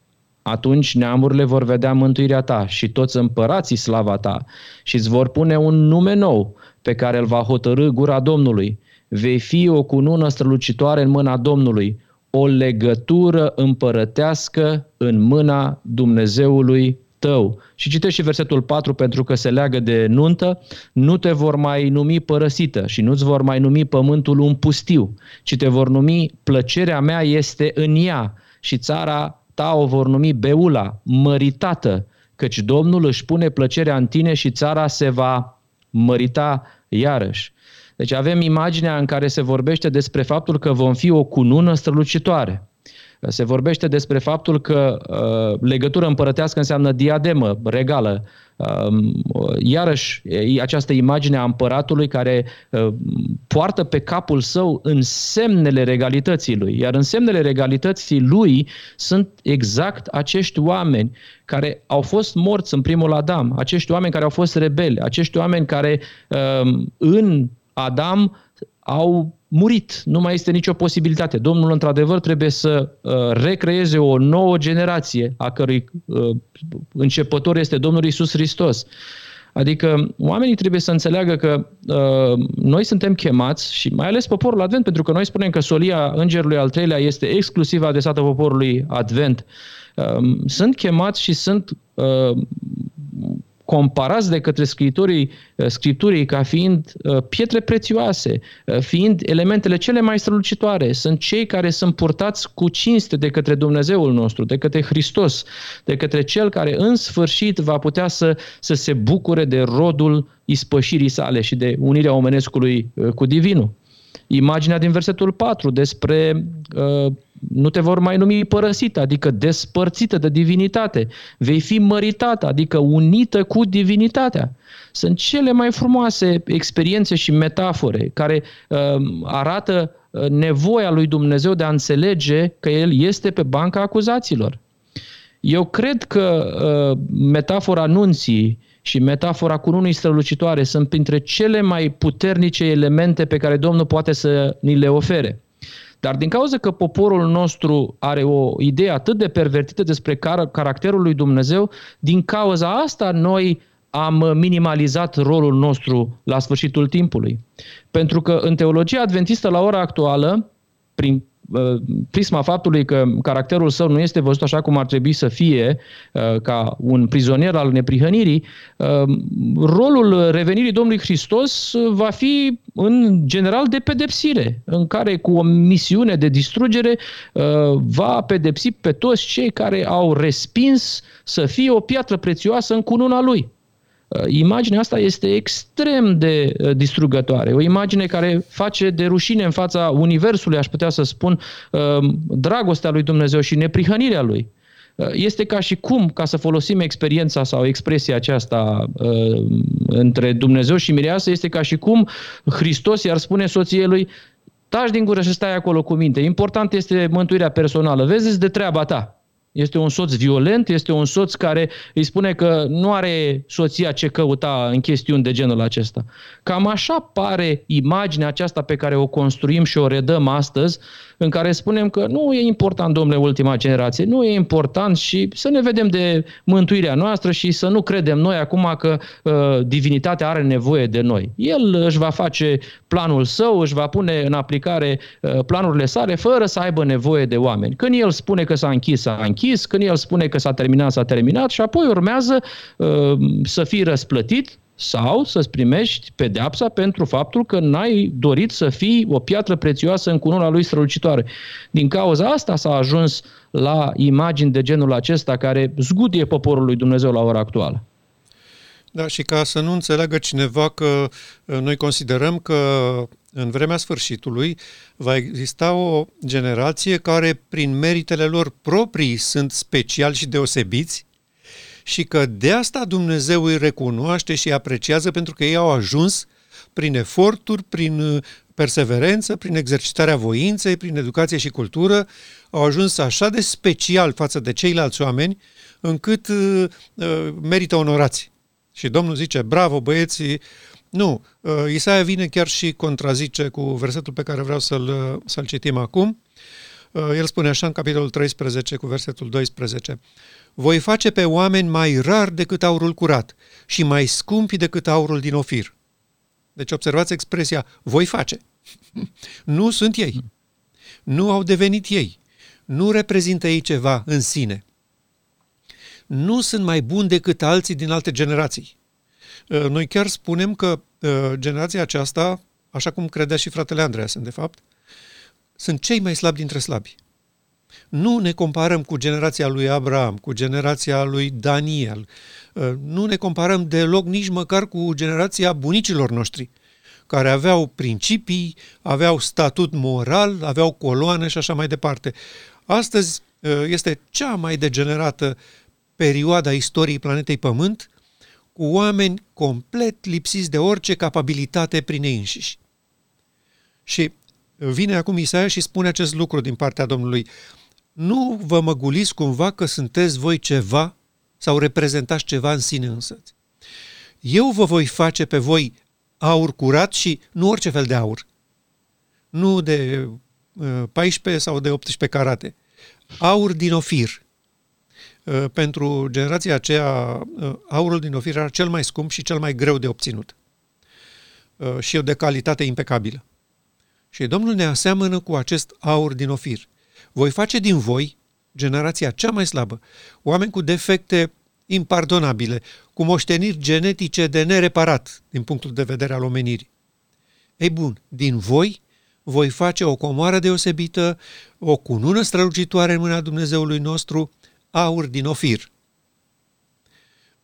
Atunci neamurile vor vedea mântuirea ta și toți împărații slava ta și îți vor pune un nume nou pe care îl va hotărâ gura Domnului. Vei fi o cunună strălucitoare în mâna Domnului, o legătură împărătească în mâna Dumnezeului tău. Și citește și versetul 4 pentru că se leagă de nuntă, nu te vor mai numi părăsită și nu-ți vor mai numi pământul un pustiu, ci te vor numi plăcerea mea este în ea și țara ta o vor numi Beula, măritată, căci Domnul își pune plăcerea în tine și țara se va mărita iarăși. Deci avem imaginea în care se vorbește despre faptul că vom fi o cunună strălucitoare. Se vorbește despre faptul că uh, legătură împărătească înseamnă diademă regală. Uh, iarăși, această imagine a împăratului care uh, poartă pe capul său însemnele regalității lui. Iar însemnele regalității lui sunt exact acești oameni care au fost morți în primul Adam, acești oameni care au fost rebeli, acești oameni care uh, în Adam au murit, nu mai este nicio posibilitate. Domnul, într-adevăr, trebuie să uh, recreeze o nouă generație, a cărui uh, începător este Domnul Isus Hristos. Adică oamenii trebuie să înțeleagă că uh, noi suntem chemați și mai ales poporul Advent, pentru că noi spunem că solia Îngerului al treilea este exclusiv adresată poporului Advent. Uh, sunt chemați și sunt uh, comparați de către scritorii uh, Scripturii ca fiind uh, pietre prețioase, uh, fiind elementele cele mai strălucitoare. Sunt cei care sunt purtați cu cinste de către Dumnezeul nostru, de către Hristos, de către Cel care în sfârșit va putea să, să se bucure de rodul ispășirii sale și de unirea omenescului cu Divinul. Imaginea din versetul 4 despre uh, nu te vor mai numi părăsită, adică despărțită de divinitate. Vei fi măritată, adică unită cu divinitatea. Sunt cele mai frumoase experiențe și metafore care uh, arată uh, nevoia lui Dumnezeu de a înțelege că El este pe banca acuzaților. Eu cred că uh, metafora anunții și metafora cununii strălucitoare sunt printre cele mai puternice elemente pe care Domnul poate să ni le ofere. Dar din cauza că poporul nostru are o idee atât de pervertită despre car- caracterul lui Dumnezeu, din cauza asta noi am minimalizat rolul nostru la sfârșitul timpului. Pentru că în teologia adventistă la ora actuală, prin prisma faptului că caracterul său nu este văzut așa cum ar trebui să fie, ca un prizonier al neprihănirii, rolul revenirii Domnului Hristos va fi în general de pedepsire, în care cu o misiune de distrugere va pedepsi pe toți cei care au respins să fie o piatră prețioasă în cununa lui. Uh, imaginea asta este extrem de uh, distrugătoare. O imagine care face de rușine în fața Universului, aș putea să spun, uh, dragostea lui Dumnezeu și neprihănirea lui. Este ca și cum, ca să folosim experiența sau expresia aceasta între Dumnezeu și mireasă, este ca și cum Hristos i-ar spune soției lui, taci din gură și stai acolo cu minte. Important este mântuirea personală. Vezi de treaba ta. Este un soț violent, este un soț care îi spune că nu are soția ce căuta în chestiuni de genul acesta. Cam așa pare imaginea aceasta pe care o construim și o redăm astăzi, în care spunem că nu e important, domnule, ultima generație, nu e important și să ne vedem de mântuirea noastră și să nu credem noi acum că uh, divinitatea are nevoie de noi. El își va face planul său, își va pune în aplicare uh, planurile sale fără să aibă nevoie de oameni. Când el spune că s-a închis, s-a închis, când el spune că s-a terminat, s-a terminat și apoi urmează uh, să fii răsplătit sau să-ți primești pedeapsa pentru faptul că n-ai dorit să fii o piatră prețioasă în cununa lui strălucitoare. Din cauza asta s-a ajuns la imagini de genul acesta care zgudie poporul lui Dumnezeu la ora actuală.
Da, și ca să nu înțeleagă cineva că uh, noi considerăm că în vremea sfârșitului va exista o generație care prin meritele lor proprii sunt speciali și deosebiți și că de asta Dumnezeu îi recunoaște și îi apreciază pentru că ei au ajuns prin eforturi, prin uh, perseverență, prin exercitarea voinței, prin educație și cultură, au ajuns așa de special față de ceilalți oameni, încât uh, uh, merită onorați. Și Domnul zice, bravo băieții, nu, uh, Isaia vine chiar și contrazice cu versetul pe care vreau să-l, uh, să-l citim acum. Uh, el spune așa în capitolul 13 cu versetul 12 voi face pe oameni mai rar decât aurul curat și mai scumpi decât aurul din ofir. Deci observați expresia voi face. nu sunt ei. Nu au devenit ei. Nu reprezintă ei ceva în sine. Nu sunt mai buni decât alții din alte generații. Uh, noi chiar spunem că uh, generația aceasta, așa cum credea și fratele Andreasen, de fapt, sunt cei mai slabi dintre slabi. Nu ne comparăm cu generația lui Abraham, cu generația lui Daniel, uh, nu ne comparăm deloc nici măcar cu generația bunicilor noștri, care aveau principii, aveau statut moral, aveau coloane și așa mai departe. Astăzi uh, este cea mai degenerată perioada istoriei planetei Pământ, cu oameni complet lipsiți de orice capabilitate prin ei înșiși. Și vine acum Isaia și spune acest lucru din partea Domnului nu vă măguliți cumva că sunteți voi ceva sau reprezentați ceva în sine însăți. Eu vă voi face pe voi aur curat și nu orice fel de aur. Nu de uh, 14 sau de 18 carate. Aur din ofir. Uh, pentru generația aceea, uh, aurul din ofir era cel mai scump și cel mai greu de obținut. Uh, și o de calitate impecabilă. Și Domnul ne aseamănă cu acest aur din ofir voi face din voi generația cea mai slabă, oameni cu defecte impardonabile, cu moșteniri genetice de nereparat din punctul de vedere al omenirii. Ei bun, din voi voi face o comoară deosebită, o cunună strălucitoare în mâna Dumnezeului nostru, aur din ofir.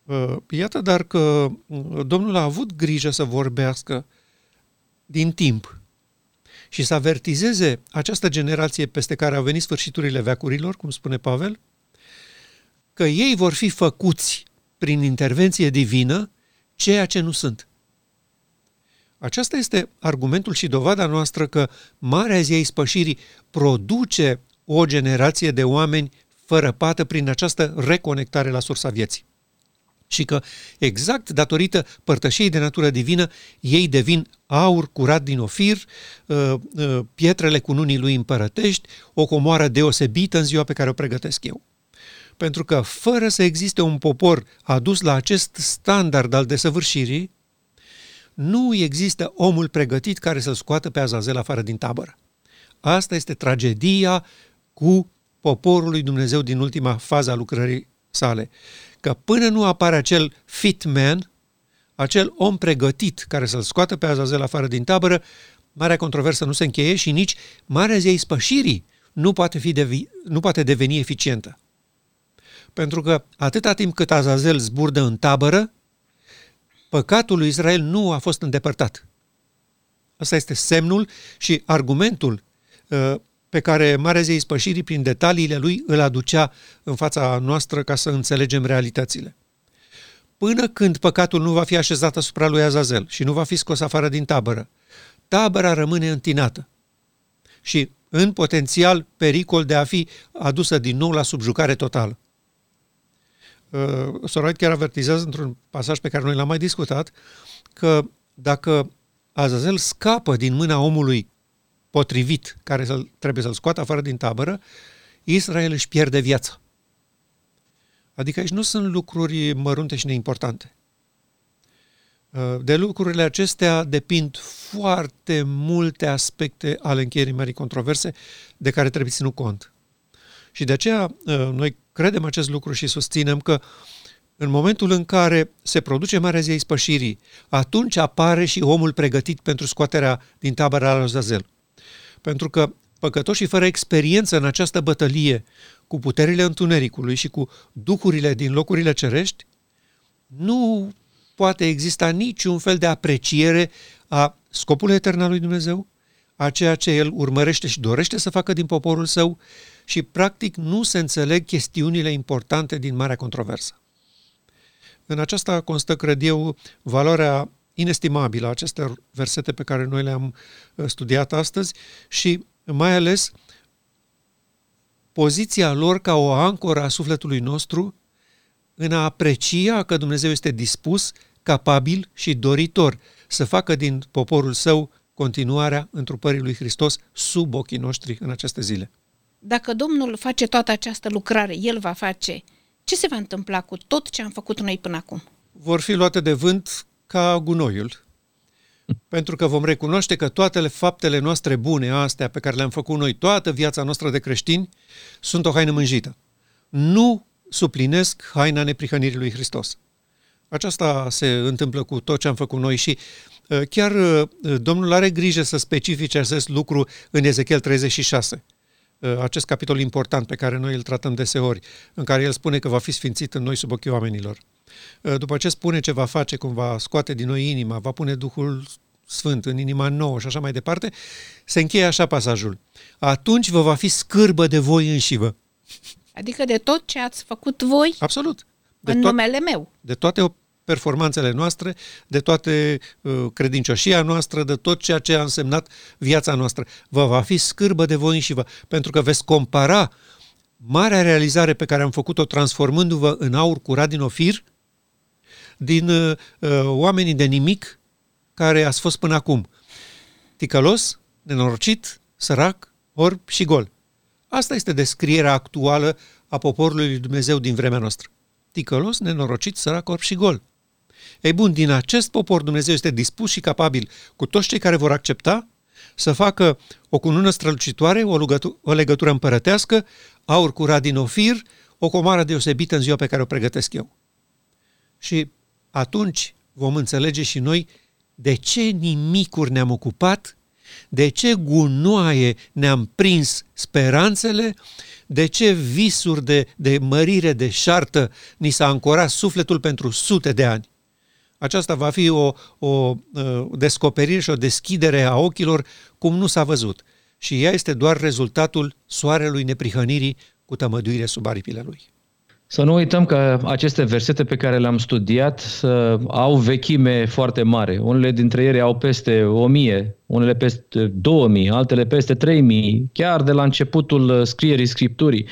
Uh, iată dar că uh, Domnul a avut grijă să vorbească din timp și să avertizeze această generație peste care au venit sfârșiturile veacurilor, cum spune Pavel, că ei vor fi făcuți prin intervenție divină ceea ce nu sunt. Aceasta este argumentul și dovada noastră că Marea Zi a Ispășirii produce o generație de oameni fără pată prin această reconectare la sursa vieții și că exact datorită părtășiei de natură divină ei devin aur curat din ofir, uh, uh, pietrele cununii lui împărătești, o comoară deosebită în ziua pe care o pregătesc eu. Pentru că fără să existe un popor adus la acest standard al desăvârșirii, nu există omul pregătit care să-l scoată pe Azazel afară din tabără. asta este tragedia cu poporul lui Dumnezeu din ultima fază a lucrării sale. Că până nu apare acel fit man, acel om pregătit care să-l scoată pe Azazel afară din tabără, marea controversă nu se încheie și nici marea zi a ispășirii nu poate, fi devi, nu poate deveni eficientă. Pentru că atâta timp cât Azazel zburdă în tabără, păcatul lui Israel nu a fost îndepărtat. Asta este semnul și argumentul uh, pe care Marea Zei Spășirii, prin detaliile lui, îl aducea în fața noastră ca să înțelegem realitățile. Până când păcatul nu va fi așezat asupra lui Azazel și nu va fi scos afară din tabără, tabăra rămâne întinată și în potențial pericol de a fi adusă din nou la subjucare totală. Uh, Soroid chiar avertizează într-un pasaj pe care noi l-am mai discutat că dacă Azazel scapă din mâna omului potrivit care să trebuie să-l scoată afară din tabără, Israel își pierde viața. Adică aici nu sunt lucruri mărunte și neimportante. Uh, de lucrurile acestea depind foarte multe aspecte ale încheierii marii controverse de care trebuie ținut cont. Și de aceea uh, noi credem acest lucru și susținem că în momentul în care se produce Marea Zi a Ispășirii, atunci apare și omul pregătit pentru scoaterea din tabăra lui Zazel. Pentru că păcătoșii fără experiență în această bătălie cu puterile întunericului și cu duhurile din locurile cerești, nu poate exista niciun fel de apreciere a scopului etern al lui Dumnezeu, a ceea ce el urmărește și dorește să facă din poporul său și practic nu se înțeleg chestiunile importante din marea controversă. În aceasta constă, cred eu, valoarea inestimabilă a acestor versete pe care noi le-am uh, studiat astăzi și mai ales poziția lor ca o ancoră a sufletului nostru în a aprecia că Dumnezeu este dispus, capabil și doritor să facă din poporul său continuarea întrupării lui Hristos sub ochii noștri în aceste zile.
Dacă Domnul face toată această lucrare, El va face, ce se va întâmpla cu tot ce am făcut noi până acum?
Vor fi luate de vânt ca gunoiul, pentru că vom recunoaște că toate faptele noastre bune, astea pe care le-am făcut noi toată viața noastră de creștini, sunt o haină mânjită. Nu suplinesc haina neprihănirii lui Hristos. Aceasta se întâmplă cu tot ce am făcut noi și uh, chiar uh, Domnul are grijă să specifice acest lucru în Ezechiel 36 uh, acest capitol important pe care noi îl tratăm deseori, în care el spune că va fi sfințit în noi sub ochii oamenilor. După ce spune ce va face, cum va scoate din noi inima, va pune Duhul Sfânt în inima nouă și așa mai departe, se încheie așa pasajul. Atunci vă va fi scârbă de voi înșivă.
Adică de tot ce ați făcut voi
Absolut.
De în to- numele meu.
De toate performanțele noastre, de toate uh, credincioșia noastră, de tot ceea ce a însemnat viața noastră. Vă va fi scârbă de voi înșivă, pentru că veți compara marea realizare pe care am făcut-o transformându-vă în aur curat din ofir, din uh, uh, oamenii de nimic care ați fost până acum. Ticălos, nenorocit, sărac, orb și gol. Asta este descrierea actuală a poporului lui Dumnezeu din vremea noastră. Ticălos, nenorocit, sărac, orb și gol. Ei bun, din acest popor Dumnezeu este dispus și capabil cu toți cei care vor accepta să facă o cunună strălucitoare, o, legătură, o legătură împărătească, aur curat din ofir, o comară deosebită în ziua pe care o pregătesc eu. Și atunci vom înțelege și noi de ce nimicuri ne-am ocupat, de ce gunoaie ne-am prins speranțele, de ce visuri de, de mărire, de șartă ni s-a ancorat sufletul pentru sute de ani. Aceasta va fi o, o, o descoperire și o deschidere a ochilor cum nu s-a văzut. Și ea este doar rezultatul soarelui neprihănirii cu tămăduire sub aripile lui.
Să nu uităm că aceste versete pe care le-am studiat uh, au vechime foarte mare. Unele dintre ele au peste 1000, unele peste 2000, altele peste 3000, chiar de la începutul uh, scrierii Scripturii.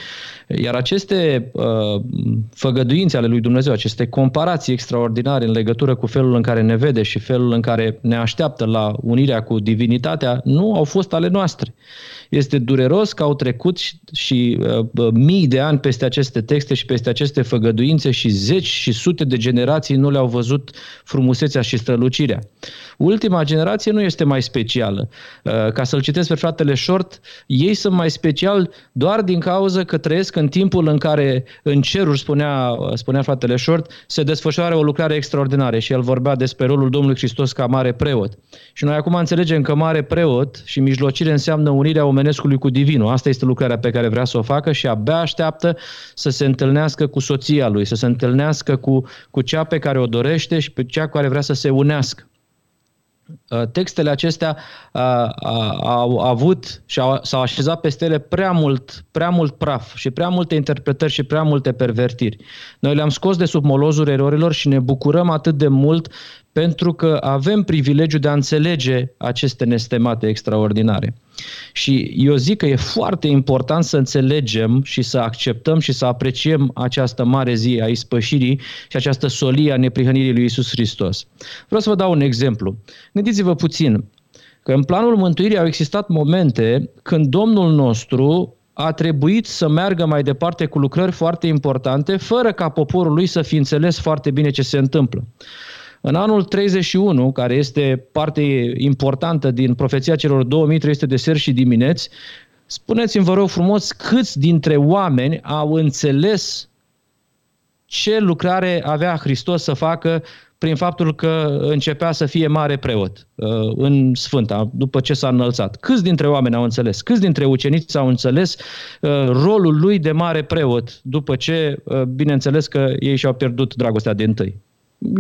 Iar aceste uh, făgăduințe ale lui Dumnezeu, aceste comparații extraordinare în legătură cu felul în care ne vede și felul în care ne așteaptă la unirea cu divinitatea, nu au fost ale noastre. Este dureros că au trecut și, și uh, mii de ani peste aceste texte și peste aceste făgăduințe și zeci și sute de generații nu le-au văzut frumusețea și strălucirea. Ultima generație nu este mai specială specială. Uh, ca să-l citesc pe fratele Short, ei sunt mai special doar din cauza că trăiesc în timpul în care în ceruri, spunea, spunea fratele Short, se desfășoară o lucrare extraordinară și el vorbea despre rolul Domnului Hristos ca mare preot. Și noi acum înțelegem că mare preot și mijlocire înseamnă unirea omenescului cu divinul. Asta este lucrarea pe care vrea să o facă și abia așteaptă să se întâlnească cu soția lui, să se întâlnească cu, cu cea pe care o dorește și pe cea care vrea să se unească. Uh, textele acestea uh, au avut și au, s-au așezat peste ele prea mult, prea mult praf și prea multe interpretări și prea multe pervertiri. Noi le-am scos de sub molozul erorilor și ne bucurăm atât de mult pentru că avem privilegiul de a înțelege aceste nestemate extraordinare. Și eu zic că e foarte important să înțelegem și să acceptăm și să apreciem această mare zi a ispășirii și această solie a neprihănirii lui Isus Hristos. Vreau să vă dau un exemplu. Gândiți-vă puțin că în planul mântuirii au existat momente când Domnul nostru a trebuit să meargă mai departe cu lucrări foarte importante, fără ca poporul lui să fi înțeles foarte bine ce se întâmplă. În anul 31, care este parte importantă din profeția celor 2300 de seri și dimineți, spuneți-mi, vă rog frumos, câți dintre oameni au înțeles ce lucrare avea Hristos să facă prin faptul că începea să fie mare preot uh, în Sfânta, după ce s-a înălțat. Câți dintre oameni au înțeles? Câți dintre ucenici au înțeles uh, rolul lui de mare preot, după ce, uh, bineînțeles că ei și-au pierdut dragostea de întâi?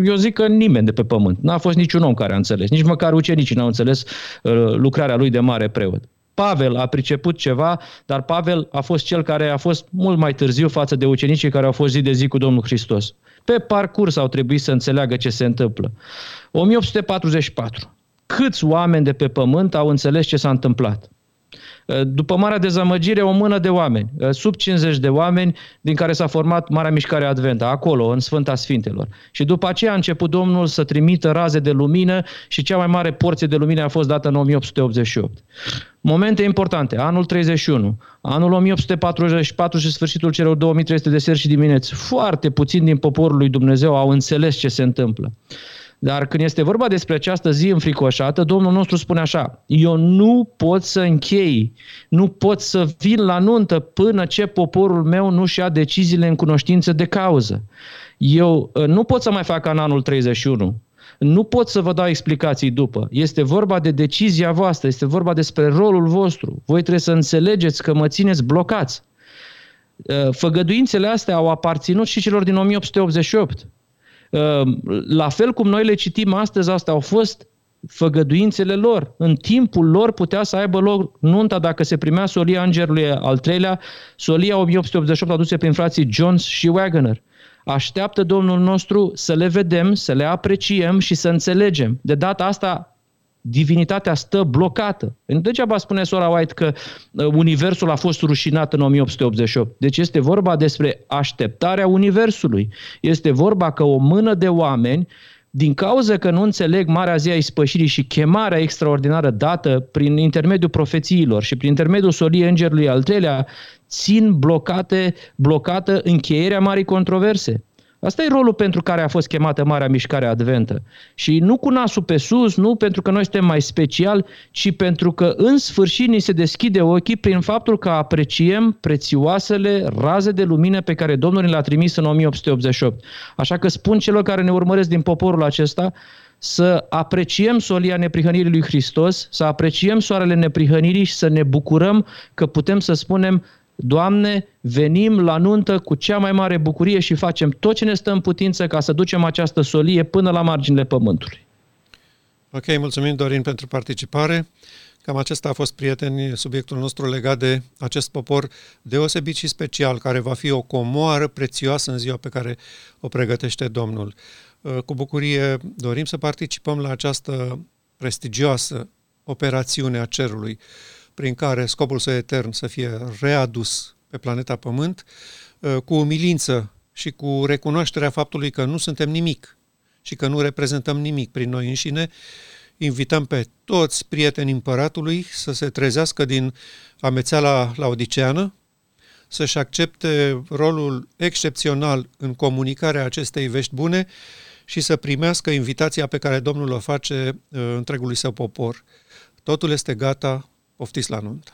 eu zic că nimeni de pe pământ. N-a fost niciun om care a înțeles. Nici măcar ucenicii n-au înțeles uh, lucrarea lui de mare preot. Pavel a priceput ceva, dar Pavel a fost cel care a fost mult mai târziu față de ucenicii care au fost zi de zi cu Domnul Hristos. Pe parcurs au trebuit să înțeleagă ce se întâmplă. 1844. Câți oameni de pe pământ au înțeles ce s-a întâmplat? Uh, după marea dezamăgire, o mână de oameni, uh, sub 50 de oameni, din care s-a format Marea Mișcare Adventă, acolo, în Sfânta Sfintelor. Și după aceea a început Domnul să trimită raze de lumină și cea mai mare porție de lumină a fost dată în 1888. Momente importante, anul 31, anul 1844 și sfârșitul celor 2300 de seri și dimineți. Foarte puțin din poporul lui Dumnezeu au înțeles ce se întâmplă. Dar când este vorba despre această zi înfricoșată, Domnul nostru spune așa, eu nu pot să închei, nu pot să vin la nuntă până ce poporul meu nu-și ia deciziile în cunoștință de cauză. Eu uh, nu pot să mai fac în anul 31, nu pot să vă dau explicații după. Este vorba de decizia voastră, este vorba despre rolul vostru. Voi trebuie să înțelegeți că mă țineți blocați. Uh, făgăduințele astea au aparținut și celor din 1888. Ehm, la fel cum noi le citim astăzi, astea au fost făgăduințele lor. În timpul lor putea să aibă loc nunta dacă se primea solia îngerului al treilea, solia 1888 aduse prin frații Jones și Wagoner. Așteaptă Domnul nostru să le vedem, să le apreciem și să înțelegem. De data asta divinitatea stă blocată. Degeaba spune sora White că uh, universul a fost rușinat în 1888. Deci este vorba despre așteptarea universului. Este vorba că o mână de oameni din cauza că nu înțeleg Marea Zi a Ispășirii și chemarea extraordinară dată prin intermediul profețiilor și prin intermediul soliei Îngerului al treilea, țin blocate, blocată încheierea marii controverse. Asta e rolul pentru care a fost chemată Marea Mișcare Adventă. Și nu cu nasul pe sus, nu pentru că noi suntem mai special, ci pentru că în sfârșit ni se deschide ochii prin faptul că apreciem prețioasele raze de lumină pe care Domnul le-a trimis în 1888. Așa că spun celor care ne urmăresc din poporul acesta, să apreciem solia neprihănirii lui Hristos, să apreciem soarele neprihănirii și să ne bucurăm că putem să spunem Doamne, venim la nuntă cu cea mai mare bucurie și facem tot ce ne stă în putință ca să ducem această solie până la marginile pământului.
Ok, mulțumim Dorin pentru participare. Cam acesta a fost, prieteni, subiectul nostru legat de acest popor deosebit și special, care va fi o comoară prețioasă în ziua pe care o pregătește Domnul. Uh, cu bucurie dorim să participăm la această prestigioasă operațiune a cerului prin care scopul său etern să fie readus pe planeta Pământ, uh, cu umilință și cu recunoașterea faptului că nu suntem nimic și că nu reprezentăm nimic prin noi înșine, invităm pe toți prietenii împăratului să se trezească din amețeala laodiceană, să-și accepte rolul excepțional în comunicarea acestei vești bune și să primească invitația pe care Domnul o face uh, întregului său popor. Totul este gata, poftiți la nuntă.